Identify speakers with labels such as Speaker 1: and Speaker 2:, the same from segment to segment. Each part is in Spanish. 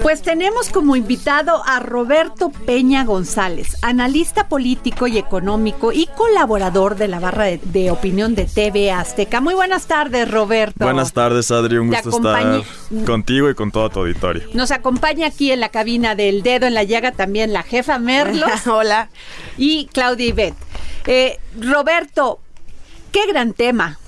Speaker 1: Pues tenemos como invitado a Roberto Peña González, analista político y económico y colaborador de la barra de, de opinión de TV Azteca. Muy buenas tardes, Roberto.
Speaker 2: Buenas tardes, Adri. Un
Speaker 1: Te
Speaker 2: gusto
Speaker 1: acompañe-
Speaker 2: estar contigo y con todo tu auditorio.
Speaker 1: Nos acompaña aquí en la cabina del dedo en la llaga también la jefa Merlos.
Speaker 3: Hola.
Speaker 1: Y Claudia Ibet. Eh, Roberto, qué gran tema.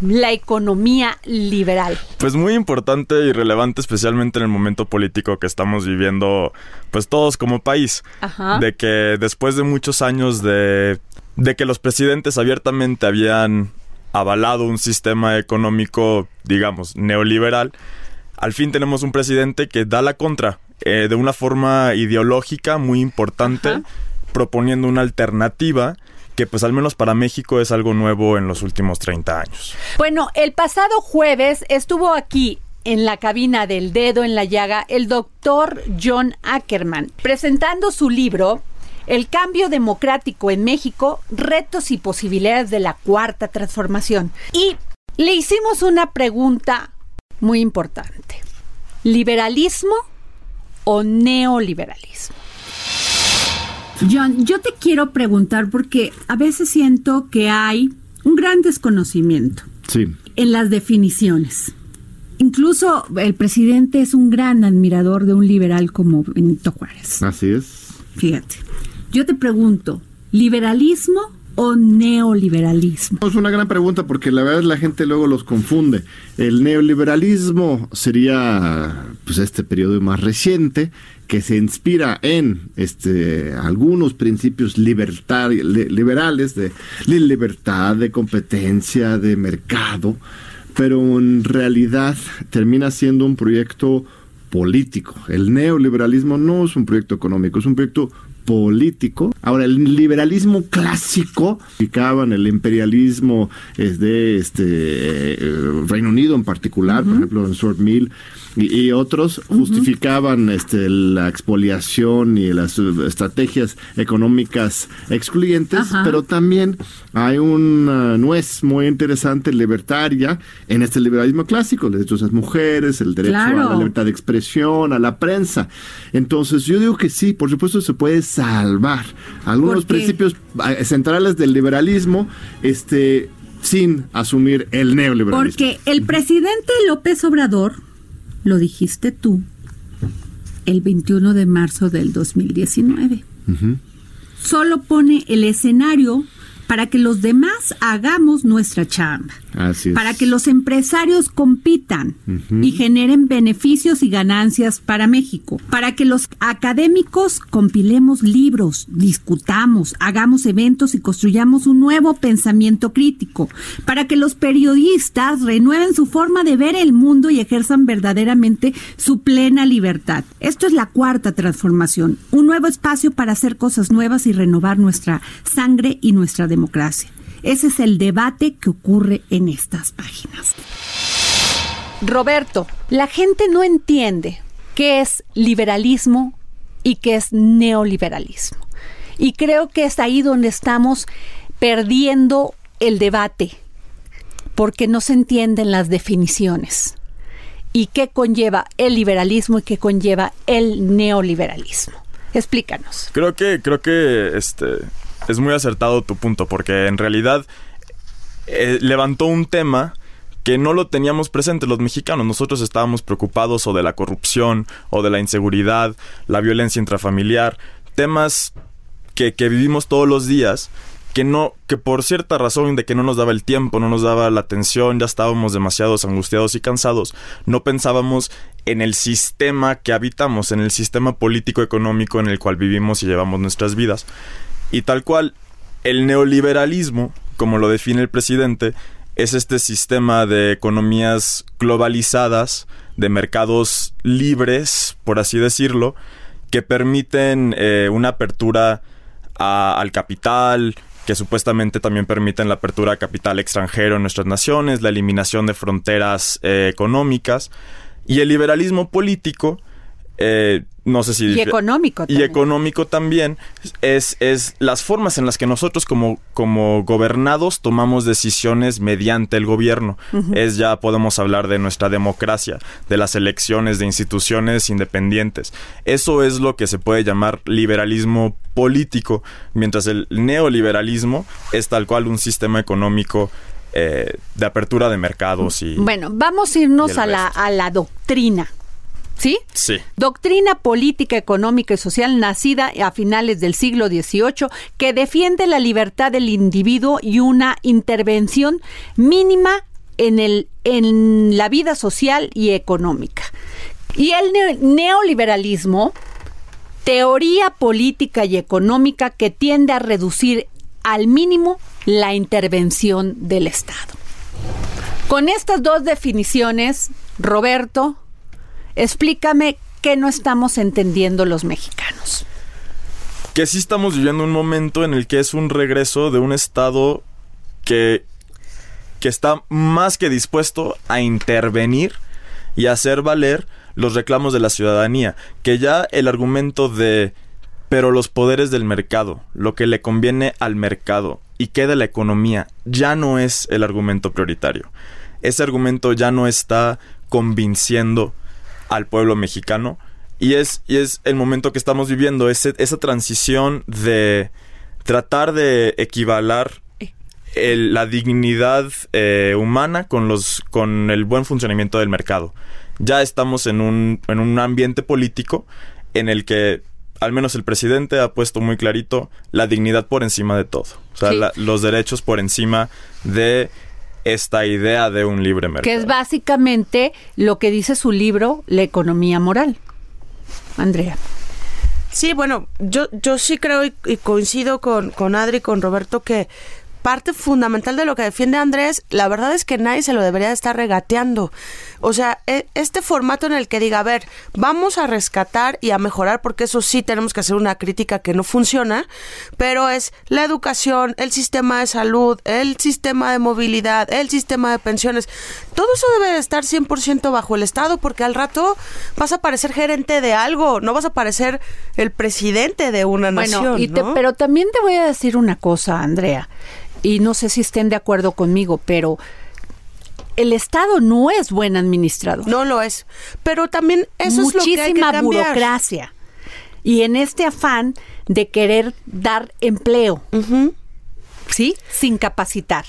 Speaker 1: La economía liberal.
Speaker 2: Pues muy importante y relevante, especialmente en el momento político que estamos viviendo, pues todos como país.
Speaker 1: Ajá.
Speaker 2: De que después de muchos años de, de que los presidentes abiertamente habían avalado un sistema económico, digamos, neoliberal, al fin tenemos un presidente que da la contra eh, de una forma ideológica muy importante,
Speaker 1: Ajá.
Speaker 2: proponiendo una alternativa que pues al menos para México es algo nuevo en los últimos 30 años.
Speaker 1: Bueno, el pasado jueves estuvo aquí en la cabina del dedo en la llaga el doctor John Ackerman presentando su libro El cambio democrático en México, retos y posibilidades de la cuarta transformación. Y le hicimos una pregunta muy importante. ¿Liberalismo o neoliberalismo?
Speaker 4: John, yo te quiero preguntar porque a veces siento que hay un gran desconocimiento
Speaker 5: Sí.
Speaker 4: en las definiciones. Incluso el presidente es un gran admirador de un liberal como Benito Juárez.
Speaker 5: Así es.
Speaker 4: Fíjate. Yo te pregunto, ¿liberalismo o neoliberalismo?
Speaker 5: Es una gran pregunta porque la verdad la gente luego los confunde. El neoliberalismo sería pues este periodo más reciente que se inspira en este algunos principios liberales de libertad, de competencia, de mercado, pero en realidad termina siendo un proyecto político. El neoliberalismo no es un proyecto económico, es un proyecto político. Ahora, el liberalismo clásico, en el imperialismo de este eh, Reino Unido en particular, por ejemplo, en Sword Mill y, y otros justificaban este, la expoliación y las eh, estrategias económicas excluyentes,
Speaker 4: Ajá.
Speaker 5: pero también hay una nuez muy interesante libertaria en este liberalismo clásico, los derechos de las mujeres, el derecho a la libertad de expresión, a la prensa. Entonces, yo digo que sí, por supuesto se puede salvar algunos principios eh, centrales del liberalismo, este sin asumir el neoliberalismo.
Speaker 4: Porque el presidente López Obrador, lo dijiste tú, el 21 de marzo del 2019, solo pone el escenario para que los demás hagamos nuestra chamba.
Speaker 5: Así es.
Speaker 4: Para que los empresarios compitan y generen beneficios y ganancias para México. Para que los académicos compilemos libros, discutamos, hagamos eventos y construyamos un nuevo pensamiento crítico. Para que los periodistas renueven su forma de ver el mundo y ejerzan verdaderamente su plena libertad. Esto es la cuarta transformación. Un nuevo espacio para hacer cosas nuevas y renovar nuestra sangre y nuestra democracia. Ese es el debate que ocurre en estas páginas.
Speaker 1: Roberto, la gente no entiende qué es liberalismo y qué es neoliberalismo. Y creo que es ahí donde estamos perdiendo el debate, porque no se entienden las definiciones. ¿Y qué conlleva el liberalismo y qué conlleva el neoliberalismo? Explícanos.
Speaker 2: Creo que, creo que este es muy acertado tu punto, porque en realidad eh, levantó un tema que no lo teníamos presente los mexicanos. Nosotros estábamos preocupados o de la corrupción, o de la inseguridad, la violencia intrafamiliar, temas que, que vivimos todos los días, que no, que por cierta razón de que no nos daba el tiempo, no nos daba la atención, ya estábamos demasiados angustiados y cansados, no pensábamos en el sistema que habitamos, en el sistema político económico en el cual vivimos y llevamos nuestras vidas. Y tal cual, el neoliberalismo, como lo define el presidente, es este sistema de economías globalizadas, de mercados libres, por así decirlo, que permiten eh, una apertura al capital, que supuestamente también permiten la apertura a capital extranjero en nuestras naciones, la eliminación de fronteras eh, económicas. Y el liberalismo político eh, no sé si...
Speaker 1: Y económico
Speaker 2: también. Y económico también es, es las formas en las que nosotros como, como gobernados tomamos decisiones mediante el gobierno. Es ya podemos hablar de nuestra democracia, de las elecciones, de instituciones independientes. Eso es lo que se puede llamar liberalismo político, mientras el neoliberalismo es tal cual un sistema económico eh, de apertura de mercados y...
Speaker 1: Bueno, vamos a irnos a la, a la doctrina ¿Sí?
Speaker 2: Sí.
Speaker 1: Doctrina política, económica y social nacida a finales del siglo XVIII que defiende la libertad del individuo y una intervención mínima en, el, en la vida social y económica. Y el neoliberalismo, teoría política y económica que tiende a reducir al mínimo la intervención del Estado. Con estas dos definiciones, Roberto, Explícame qué no estamos entendiendo los mexicanos.
Speaker 2: Que sí estamos viviendo un momento en el que es un regreso de un Estado que, que está más que dispuesto a intervenir y hacer valer los reclamos de la ciudadanía. Que ya el argumento de pero los poderes del mercado, lo que le conviene al mercado y qué de la economía, ya no es el argumento prioritario. Ese argumento ya no está convenciendo al pueblo mexicano. Y es, y es el momento que estamos viviendo, ese, esa transición de tratar de equivalar la dignidad eh, humana con, los, con el buen funcionamiento del mercado. Ya estamos en un, en un ambiente político en el que al menos el presidente ha puesto muy clarito la dignidad por encima de todo. O sea, los derechos por encima de esta idea de un libre mercado.
Speaker 1: Que es básicamente lo que dice su libro, La economía moral. Andrea.
Speaker 3: Sí, bueno, yo, yo sí creo y, coincido con, con Adri y con Roberto que parte fundamental de lo que defiende Andrés, la verdad es que nadie se lo debería estar regateando. O sea, e, este formato en el que diga, a ver, vamos a rescatar y a mejorar, porque eso sí tenemos que hacer una crítica que no funciona, pero es la educación, el sistema de salud, el sistema de movilidad, el sistema de pensiones, todo eso debe de estar 100% bajo el Estado, porque al rato vas a parecer gerente de algo, no vas a parecer el presidente de una nación.
Speaker 1: pero también te voy a decir una cosa, Andrea y no sé si estén de acuerdo conmigo, pero el Estado no es buen administrador.
Speaker 3: No lo es. Pero también eso es lo que hay que
Speaker 1: burocracia. Y en este afán de querer dar empleo, ¿sí? Sin capacitar.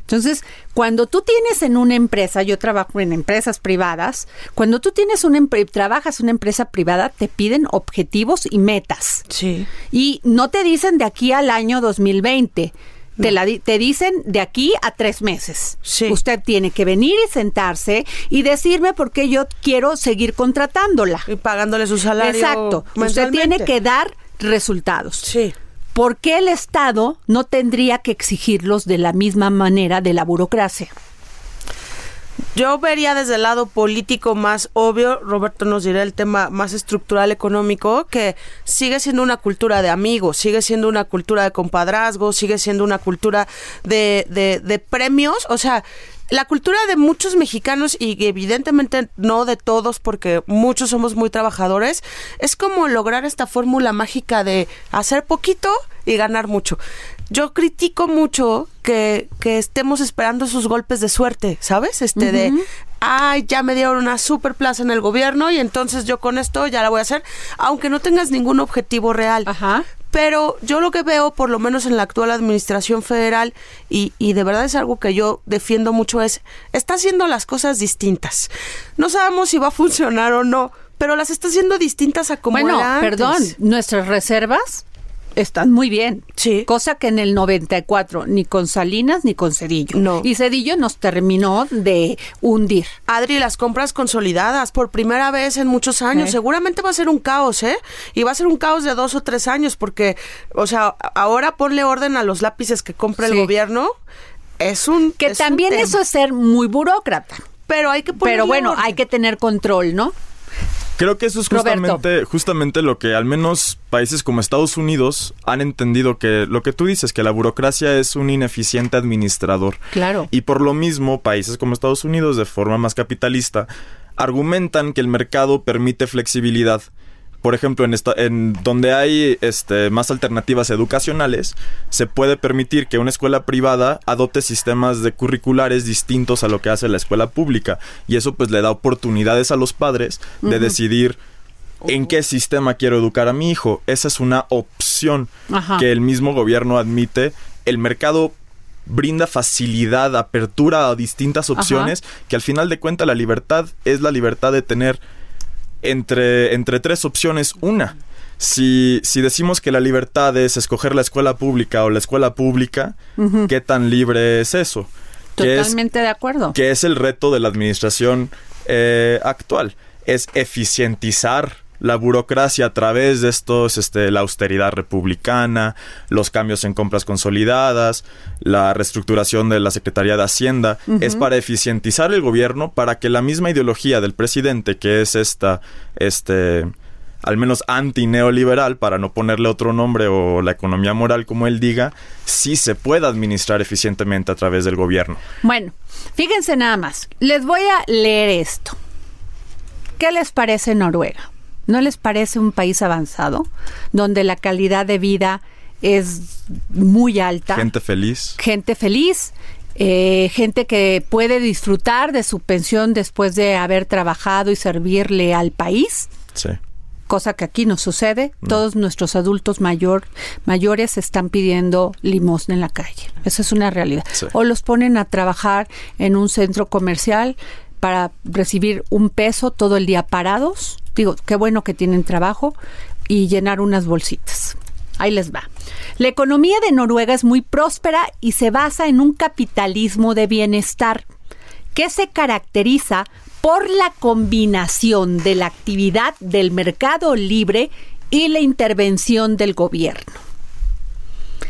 Speaker 1: Entonces, cuando tú tienes en una empresa, yo trabajo en empresas privadas, cuando tú tienes una trabajas en una empresa privada, te piden objetivos y metas.
Speaker 3: Sí.
Speaker 1: Y no te dicen de aquí al año 2020 te, la, te dicen de aquí a tres meses. Usted tiene que venir y sentarse y decirme por qué yo quiero seguir contratándola.
Speaker 3: Y pagándole su salario.
Speaker 1: Exacto. Usted tiene que dar resultados.
Speaker 3: Sí.
Speaker 1: ¿Por qué el Estado no tendría que exigirlos de la misma manera de la burocracia?
Speaker 3: Yo vería desde el lado político más obvio, Roberto nos dirá el tema más estructural económico, que sigue siendo una cultura de amigos, sigue siendo una cultura de compadrazgo, sigue siendo una cultura de, de, de premios, o sea, la cultura de muchos mexicanos y evidentemente no de todos porque muchos somos muy trabajadores, es como lograr esta fórmula mágica de hacer poquito y ganar mucho yo critico mucho que, que, estemos esperando sus golpes de suerte, ¿sabes? Este de, ay, ya me dieron una super plaza en el gobierno y entonces yo con esto ya la voy a hacer, aunque no tengas ningún objetivo real.
Speaker 1: Ajá.
Speaker 3: Pero yo lo que veo, por lo menos en la actual administración federal, y, y de verdad es algo que yo defiendo mucho, es, está haciendo las cosas distintas. No sabemos si va a funcionar o no, pero las está haciendo distintas a como
Speaker 1: bueno, perdón, nuestras reservas están muy bien.
Speaker 3: Sí.
Speaker 1: Cosa que en el 94 ni con Salinas ni con Cedillo.
Speaker 3: No.
Speaker 1: Y Cedillo nos terminó de hundir.
Speaker 3: Adri, las compras consolidadas por primera vez en muchos años. Seguramente va a ser un caos, ¿eh? Y va a ser un caos de dos o tres años porque, o sea, ahora ponle orden a los lápices que compra el gobierno es un...
Speaker 1: Que
Speaker 3: es
Speaker 1: también eso es ser muy burócrata.
Speaker 3: Pero hay que ponerle
Speaker 1: Pero bueno,
Speaker 3: orden.
Speaker 1: hay que tener control, ¿no?
Speaker 2: Creo que eso es
Speaker 1: Roberto.
Speaker 2: justamente, justamente lo que al menos países como Estados Unidos han entendido que lo que tú dices, que la burocracia es un ineficiente administrador.
Speaker 1: Claro.
Speaker 2: Y por lo mismo, países como Estados Unidos, de forma más capitalista, argumentan que el mercado permite flexibilidad. Por ejemplo, en, esta, en donde hay este, más alternativas educacionales, se puede permitir que una escuela privada adopte sistemas de curriculares distintos a lo que hace la escuela pública. Y eso pues le da oportunidades a los padres de decidir en qué sistema quiero educar a mi hijo. Esa es una opción
Speaker 1: Ajá.
Speaker 2: que el mismo gobierno admite. El mercado brinda facilidad, apertura a distintas opciones, que al final de cuentas la libertad es la libertad de tener entre, entre tres opciones una. Si, si decimos que la libertad es escoger la escuela pública o la escuela pública, ¿qué tan libre es eso? ¿Qué es-
Speaker 1: Totalmente de acuerdo.
Speaker 2: que es el reto de la administración eh, actual. Es eficientizar la burocracia a través de estos, este, la austeridad republicana, los cambios en compras consolidadas, la reestructuración de la Secretaría de Hacienda, es para eficientizar el gobierno para que la misma ideología del presidente, que es esta, este, al menos anti-neoliberal, para no ponerle otro nombre o la economía moral como él diga, sí se pueda administrar eficientemente a través del gobierno.
Speaker 1: Bueno, fíjense nada más. Les voy a leer esto. ¿Qué les parece Noruega? ¿No les parece un país avanzado donde la calidad de vida es muy alta?
Speaker 2: Gente feliz.
Speaker 1: gente feliz, eh, gente que puede disfrutar de su pensión después de haber trabajado y servirle al país,
Speaker 2: Sí.
Speaker 1: cosa que aquí no sucede. Todos nuestros adultos mayor, mayores están pidiendo limosna en la calle. Eso es una realidad.
Speaker 2: Sí.
Speaker 1: O los ponen a trabajar en un centro comercial para recibir un peso todo el día parados. Digo, qué bueno que tienen trabajo y llenar unas bolsitas. Ahí les va. La economía de Noruega es muy próspera y se basa en un capitalismo de bienestar que se caracteriza por la combinación de la actividad del mercado libre y la intervención del gobierno.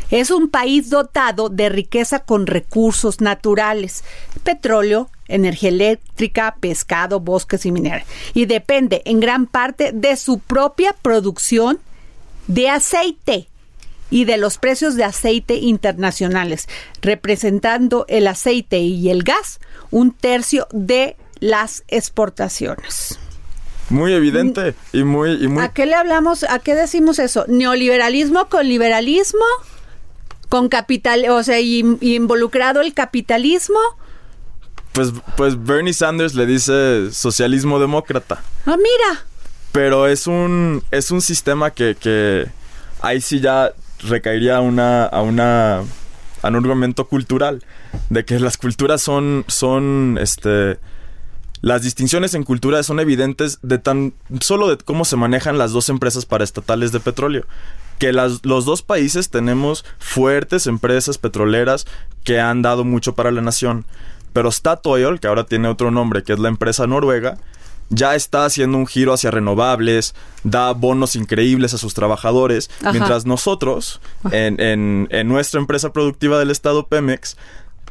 Speaker 1: Es un país dotado de riqueza con recursos naturales, petróleo, energía eléctrica, pescado, bosques y minerales, y depende en gran parte de su propia producción de aceite y de los precios de aceite internacionales, representando el aceite y el gas un tercio de las exportaciones.
Speaker 2: Muy evidente y muy, y muy
Speaker 1: ¿A qué le hablamos? ¿A qué decimos eso? ¿Neoliberalismo con liberalismo? ¿Con capital, o sea, y, y involucrado el capitalismo?
Speaker 2: Pues, pues Bernie Sanders le dice socialismo demócrata.
Speaker 1: Ah, mira.
Speaker 2: Pero es un, es un sistema que, que ahí sí ya recaería a una, a una, a un argumento cultural. De que las culturas son, son, este, las distinciones en cultura son evidentes de tan solo de cómo se manejan las dos empresas paraestatales de petróleo. Que las- los dos países tenemos fuertes empresas petroleras que han dado mucho para la nación. Pero Statoil, que ahora tiene otro nombre, que es la empresa noruega, ya está haciendo un giro hacia renovables, da bonos increíbles a sus trabajadores,
Speaker 1: Ajá.
Speaker 2: mientras nosotros, en, en- en nuestra empresa productiva del Estado Pemex,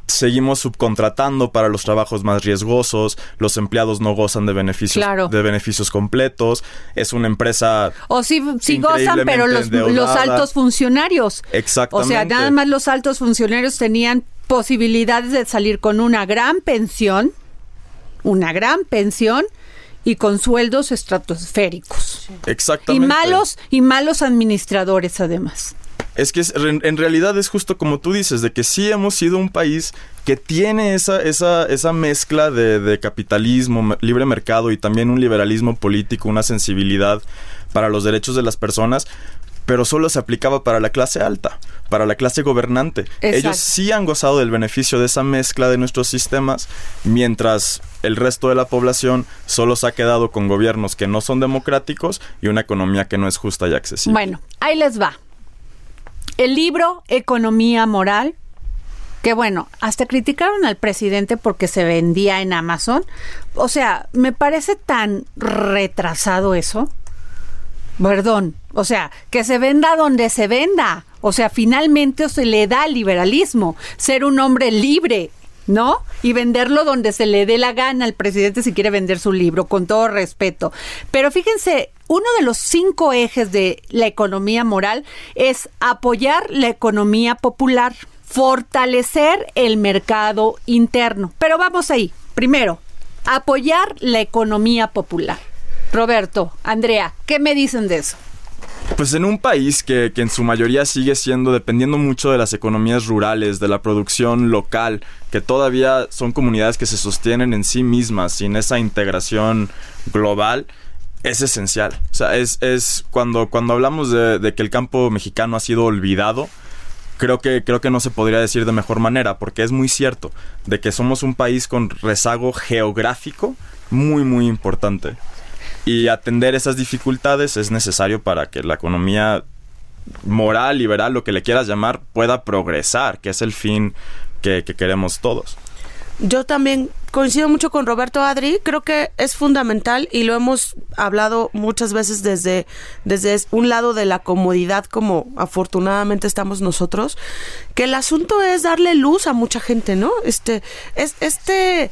Speaker 2: seguimos subcontratando para los trabajos más riesgosos, los empleados no gozan de beneficios,
Speaker 1: Claro.
Speaker 2: de beneficios completos, es una empresa
Speaker 1: O sí, sí gozan, pero los, los altos funcionarios.
Speaker 2: Exactamente.
Speaker 1: O sea, nada más los altos funcionarios tenían posibilidades de salir con una gran pensión, una gran pensión y con sueldos estratosféricos. Y
Speaker 2: exactamente.
Speaker 1: malos y malos administradores además.
Speaker 2: Es que es- en, en realidad es justo como tú dices, de que sí hemos sido un país que tiene esa, esa, esa mezcla de, de capitalismo, libre mercado y también un liberalismo político, una sensibilidad para los derechos de las personas, pero solo se aplicaba para la clase alta, para la clase gobernante.
Speaker 1: Exacto.
Speaker 2: Ellos sí han gozado del beneficio de esa mezcla de nuestros sistemas, mientras el resto de la población solo se ha quedado con gobiernos que no son democráticos y una economía que no es justa y accesible.
Speaker 1: Bueno, ahí les va. El libro Economía Moral, que bueno, hasta criticaron al presidente porque se vendía en Amazon. O sea, me parece tan retrasado eso. Perdón, o sea, que se venda donde se venda. O sea, finalmente se le da liberalismo, ser un hombre libre, ¿no? Y venderlo donde se le dé la gana al presidente si quiere vender su libro, con todo respeto. Pero fíjense, uno de los cinco ejes de la economía moral es apoyar la economía popular, fortalecer el mercado interno. Pero vamos ahí. Primero, apoyar la economía popular. Roberto, Andrea, ¿qué me dicen de eso?
Speaker 2: Pues en un país que, en su mayoría sigue siendo dependiendo mucho de las economías rurales, de la producción local, que todavía son comunidades que se sostienen en sí mismas, sin esa integración global, es esencial. O sea, es, es cuando, cuando hablamos de, de que el campo mexicano ha sido olvidado, creo que, creo que no se podría decir de mejor manera, porque es muy cierto de que somos un país con rezago geográfico muy, muy importante. Y atender esas dificultades es necesario para que la economía moral, liberal, lo que le quieras llamar, pueda progresar, que es el fin que, que queremos todos.
Speaker 3: Yo también coincido mucho con Roberto Adri, creo que es fundamental y lo hemos hablado muchas veces desde, desde un lado de la comodidad como afortunadamente estamos nosotros, que el asunto es darle luz a mucha gente, ¿no? Este, es, este,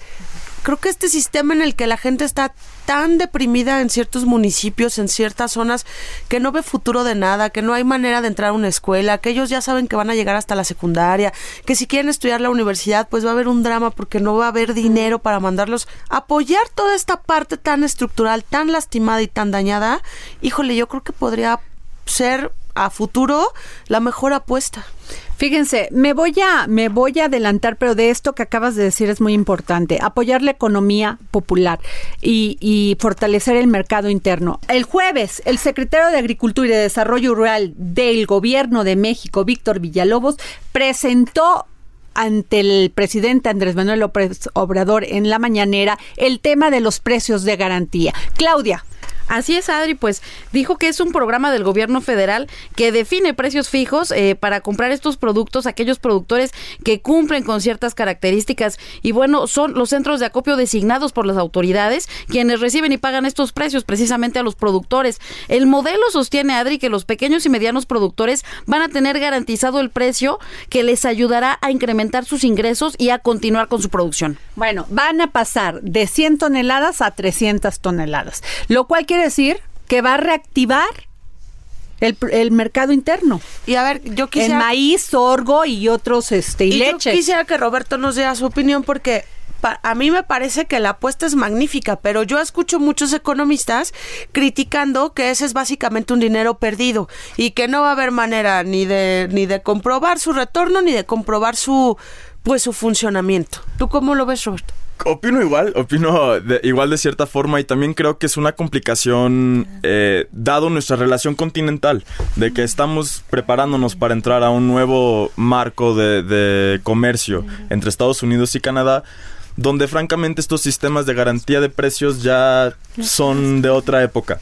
Speaker 3: creo que este sistema en el que la gente está tan deprimida en ciertos municipios, en ciertas zonas, que no ve futuro de nada, que no hay manera de entrar a una escuela, que ellos ya saben que van a llegar hasta la secundaria, que si quieren estudiar la universidad, pues va a haber un drama porque no va a haber dinero para mandarlos. Apoyar toda esta parte tan estructural, tan lastimada y tan dañada, híjole, yo creo que podría ser a futuro la mejor apuesta.
Speaker 1: Fíjense, me voy a me voy a adelantar, pero de esto que acabas de decir es muy importante, apoyar la economía popular y, fortalecer el mercado interno. El jueves, el secretario de Agricultura y de Desarrollo Rural del Gobierno de México, Víctor Villalobos, presentó ante el presidente Andrés Manuel López Obrador en la mañanera el tema de los precios de garantía. Claudia.
Speaker 6: Así es, Adri, pues dijo que es un programa del gobierno federal que define precios fijos eh, para comprar estos productos, aquellos productores que cumplen con ciertas características. Y bueno, son los centros de acopio designados por las autoridades quienes reciben y pagan estos precios precisamente a los productores. El modelo sostiene, Adri, que los pequeños y medianos productores van a tener garantizado el precio que les ayudará a incrementar sus ingresos y a continuar con su producción.
Speaker 1: Bueno, van a pasar de 100 toneladas a 300 toneladas, lo cual quiere decir que va a reactivar el, el, mercado interno.
Speaker 3: Y a ver, yo quisiera...
Speaker 1: En maíz, sorgo y otros, este, y,
Speaker 3: y
Speaker 1: leche.
Speaker 3: Yo quisiera que Roberto nos diera su opinión porque a mí me parece que la apuesta es magnífica, pero yo escucho muchos economistas criticando que ese es básicamente un dinero perdido y que no va a haber manera ni de ni de comprobar su retorno ni de comprobar su pues su funcionamiento. ¿Tú cómo lo ves, Roberto?
Speaker 2: Opino igual, opino de, igual de cierta forma y también creo que es una complicación eh, dado nuestra relación continental, de que estamos preparándonos para entrar a un nuevo marco de, de comercio entre Estados Unidos y Canadá, donde francamente estos sistemas de garantía de precios ya son de otra época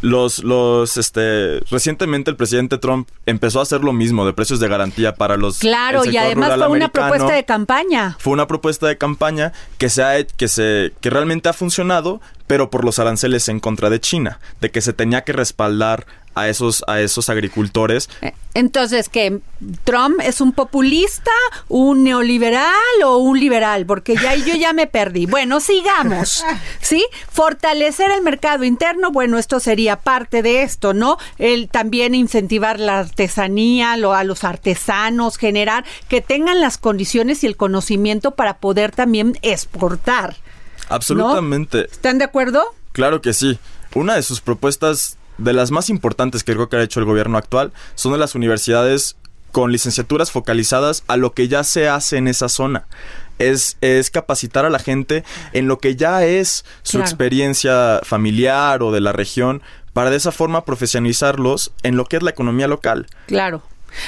Speaker 2: los, los, este, recientemente el presidente Trump empezó a hacer lo mismo de precios de garantía para los.
Speaker 1: Claro, y además fue una propuesta de campaña.
Speaker 2: Fue una propuesta de campaña que se ha, que se, que realmente ha funcionado, pero por los aranceles en contra de China, de que se tenía que respaldar a esos, a esos agricultores.
Speaker 1: Entonces, que Trump es un populista, un neoliberal o un liberal, porque ya yo ya me perdí. Bueno, sigamos. ¿Sí? Fortalecer el mercado interno, bueno, esto sería parte de esto, ¿no? El también incentivar la artesanía, lo, a los artesanos, generar que tengan las condiciones y el conocimiento para poder también exportar.
Speaker 2: Absolutamente.
Speaker 1: ¿no? ¿Están de acuerdo?
Speaker 2: Claro que sí. Una de sus propuestas de las más importantes que creo que ha hecho el gobierno actual son de las universidades con licenciaturas focalizadas a lo que ya se hace en esa zona. Es, es capacitar a la gente en lo que ya es su claro. experiencia familiar o de la región para de esa forma profesionalizarlos en lo que es la economía local.
Speaker 1: Claro.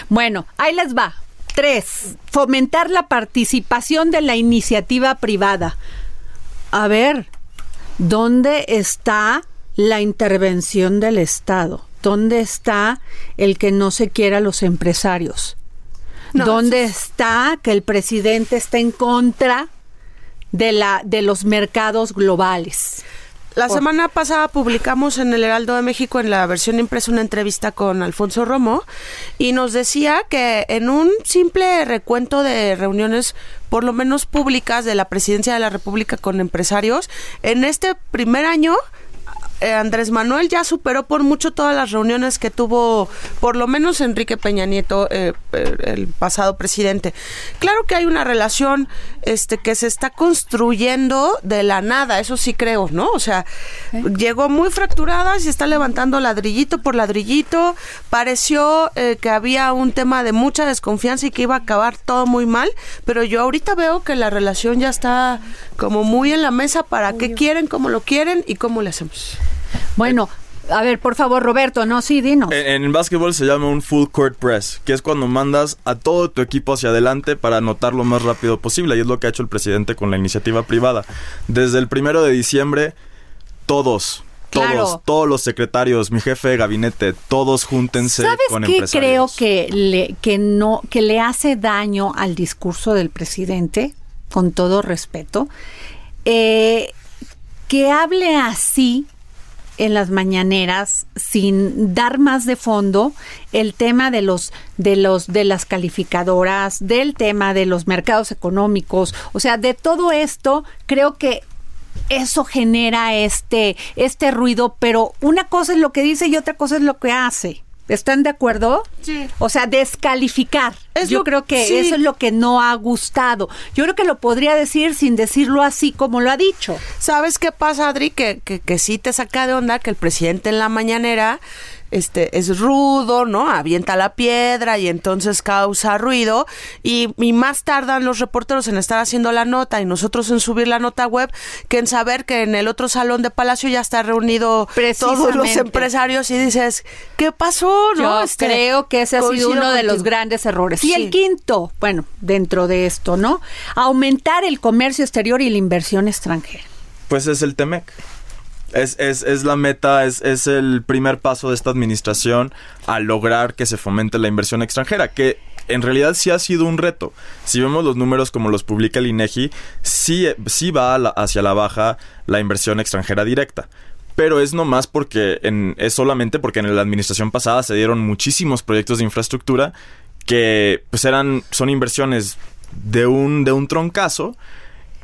Speaker 1: Bueno, ahí les va. Tres, fomentar la participación de la iniciativa privada. A ver, ¿dónde está la intervención del Estado? ¿Dónde está el que no se quiera a los empresarios? No, ¿Dónde es... está que el presidente está en contra de, la, de los mercados globales?
Speaker 3: La semana pasada publicamos en el Heraldo de México, en la versión impresa, una entrevista con Alfonso Romo y nos decía que en un simple recuento de reuniones, por lo menos públicas, de la presidencia de la República con empresarios, en este primer año eh, Andrés Manuel ya superó por mucho todas las reuniones que tuvo, por lo menos Enrique Peña Nieto, eh, eh, el pasado presidente. Claro que hay una relación este, que se está construyendo de la nada, eso sí creo, ¿no? O sea, llegó muy fracturada, se está levantando ladrillito por ladrillito, pareció que había un tema de mucha desconfianza y que iba a acabar todo muy mal, pero yo ahorita veo que la relación ya está como muy en la mesa para qué quieren, cómo lo quieren y cómo le hacemos.
Speaker 1: Bueno, a ver, por favor, Roberto, no, sí, dinos.
Speaker 2: En, en básquetbol se llama un full court press, que es cuando mandas a todo tu equipo hacia adelante para anotar lo más rápido posible, y es lo que ha hecho el presidente con la iniciativa privada. Desde el primero de diciembre, todos, todos,
Speaker 1: Claro.
Speaker 2: todos los secretarios, mi jefe de gabinete, todos júntense
Speaker 1: ¿Sabes
Speaker 2: con
Speaker 1: qué creo que le, que no que le hace daño al discurso del presidente, con todo respeto? Eh, que hable así en las mañaneras sin dar más de fondo el tema de los de los de las calificadoras, del tema de los mercados económicos, o sea, de todo esto, creo que eso genera este este ruido, pero una cosa es lo que dice y otra cosa es lo que hace. ¿Están de acuerdo?
Speaker 3: Sí.
Speaker 1: O sea, descalificar.
Speaker 3: Es
Speaker 1: Yo
Speaker 3: lo-
Speaker 1: creo que
Speaker 3: sí.
Speaker 1: eso es lo que no ha gustado. Yo creo que lo podría decir sin decirlo así como lo ha dicho.
Speaker 3: ¿Sabes qué pasa, Adri? Que, que, que sí te saca de onda que el presidente en la mañanera este, es rudo, ¿no? Avienta la piedra y entonces causa ruido. Y, y más tardan los reporteros en estar haciendo la nota y nosotros en subir la nota web que en saber que en el otro salón de Palacio ya está reunido todos los empresarios y dices, ¿qué pasó? ¿No?
Speaker 1: Yo
Speaker 3: Este,
Speaker 1: creo que ese ha sido uno de los grandes errores. Y
Speaker 3: Sí.
Speaker 1: el quinto, bueno, dentro de esto, ¿no? Aumentar el comercio exterior y la inversión extranjera.
Speaker 2: Pues es el TEMEC. Es, es, es la meta, es, es el primer paso de esta administración a lograr que se fomente la inversión extranjera, que en realidad sí ha sido un reto. Si vemos los números como los publica el INEGI, sí, sí va hacia la baja la inversión extranjera directa. Pero es nomás porque en, es solamente porque en la administración pasada se dieron muchísimos proyectos de infraestructura que pues eran son inversiones de un de un troncazo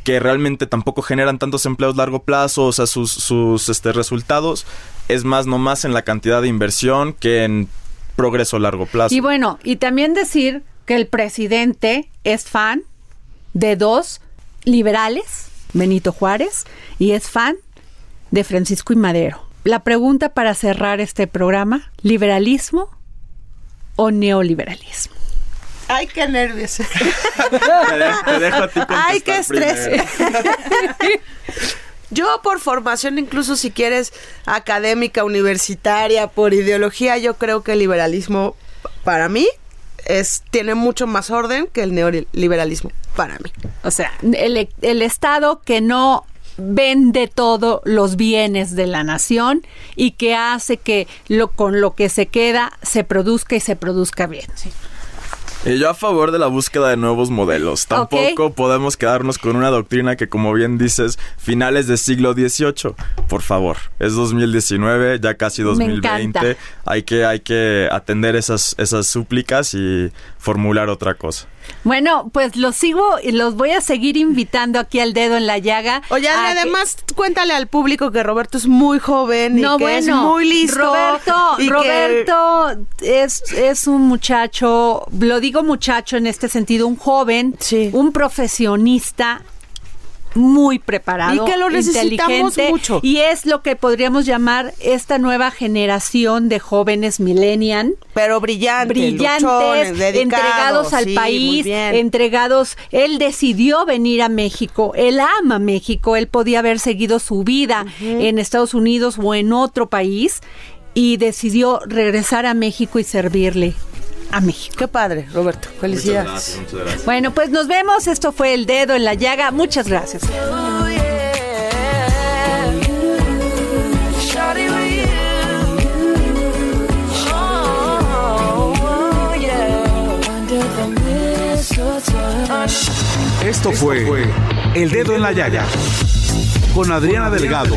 Speaker 2: que realmente tampoco generan tantos empleos a largo plazo, o sea, sus, sus este, resultados es más nomás en la cantidad de inversión que en progreso a largo plazo.
Speaker 1: Y bueno, y también decir que el presidente es fan de dos liberales, Benito Juárez, y es fan de Francisco y Madero. La pregunta para cerrar este programa, ¿liberalismo o neoliberalismo?
Speaker 3: Ay, qué nervios.
Speaker 2: te, de- te dejo a ti
Speaker 3: Ay, qué estrés. Yo por formación, incluso si quieres académica, universitaria, por ideología, yo creo que el liberalismo para mí es tiene mucho más orden que el neoliberalismo para mí.
Speaker 1: O sea, el, el Estado que no vende todos los bienes de la nación y que hace que lo, con lo que se queda se produzca y se produzca bien.
Speaker 2: Y yo a favor de la búsqueda de nuevos modelos. Tampoco podemos quedarnos con una doctrina que, como bien dices, finales del siglo XVIII. Por favor, es 2019, ya casi 2020.
Speaker 1: encanta.
Speaker 2: Hay que, hay que atender esas, esas súplicas y formular otra cosa.
Speaker 1: Bueno, pues los sigo y los voy a seguir invitando aquí al dedo en la llaga.
Speaker 3: Oye,
Speaker 1: que-
Speaker 3: además cuéntale al público que Roberto es muy joven y
Speaker 1: no,
Speaker 3: que
Speaker 1: bueno,
Speaker 3: es muy listo.
Speaker 1: Roberto,
Speaker 3: y que-
Speaker 1: Roberto es, es un muchacho, lo digo muchacho en este sentido, un joven,
Speaker 3: Sí.
Speaker 1: un profesionista muy preparado,
Speaker 3: Y que lo necesitamos
Speaker 1: inteligente,
Speaker 3: mucho.
Speaker 1: y es lo que podríamos llamar esta nueva generación de jóvenes millennial
Speaker 3: pero brillante,
Speaker 1: brillantes,
Speaker 3: luchones, dedicados,
Speaker 1: entregados al
Speaker 3: sí,
Speaker 1: país, entregados. Él decidió venir a México, él ama México, él podía haber seguido su vida en Estados Unidos o en otro país y decidió regresar a México y servirle a México.
Speaker 3: Qué padre, Roberto. Felicidades.
Speaker 2: muchas gracias.
Speaker 1: Bueno, pues nos vemos. Esto fue El Dedo en la Llaga. Muchas gracias.
Speaker 7: Esto fue El Dedo en la Llaga con Adriana Delgado.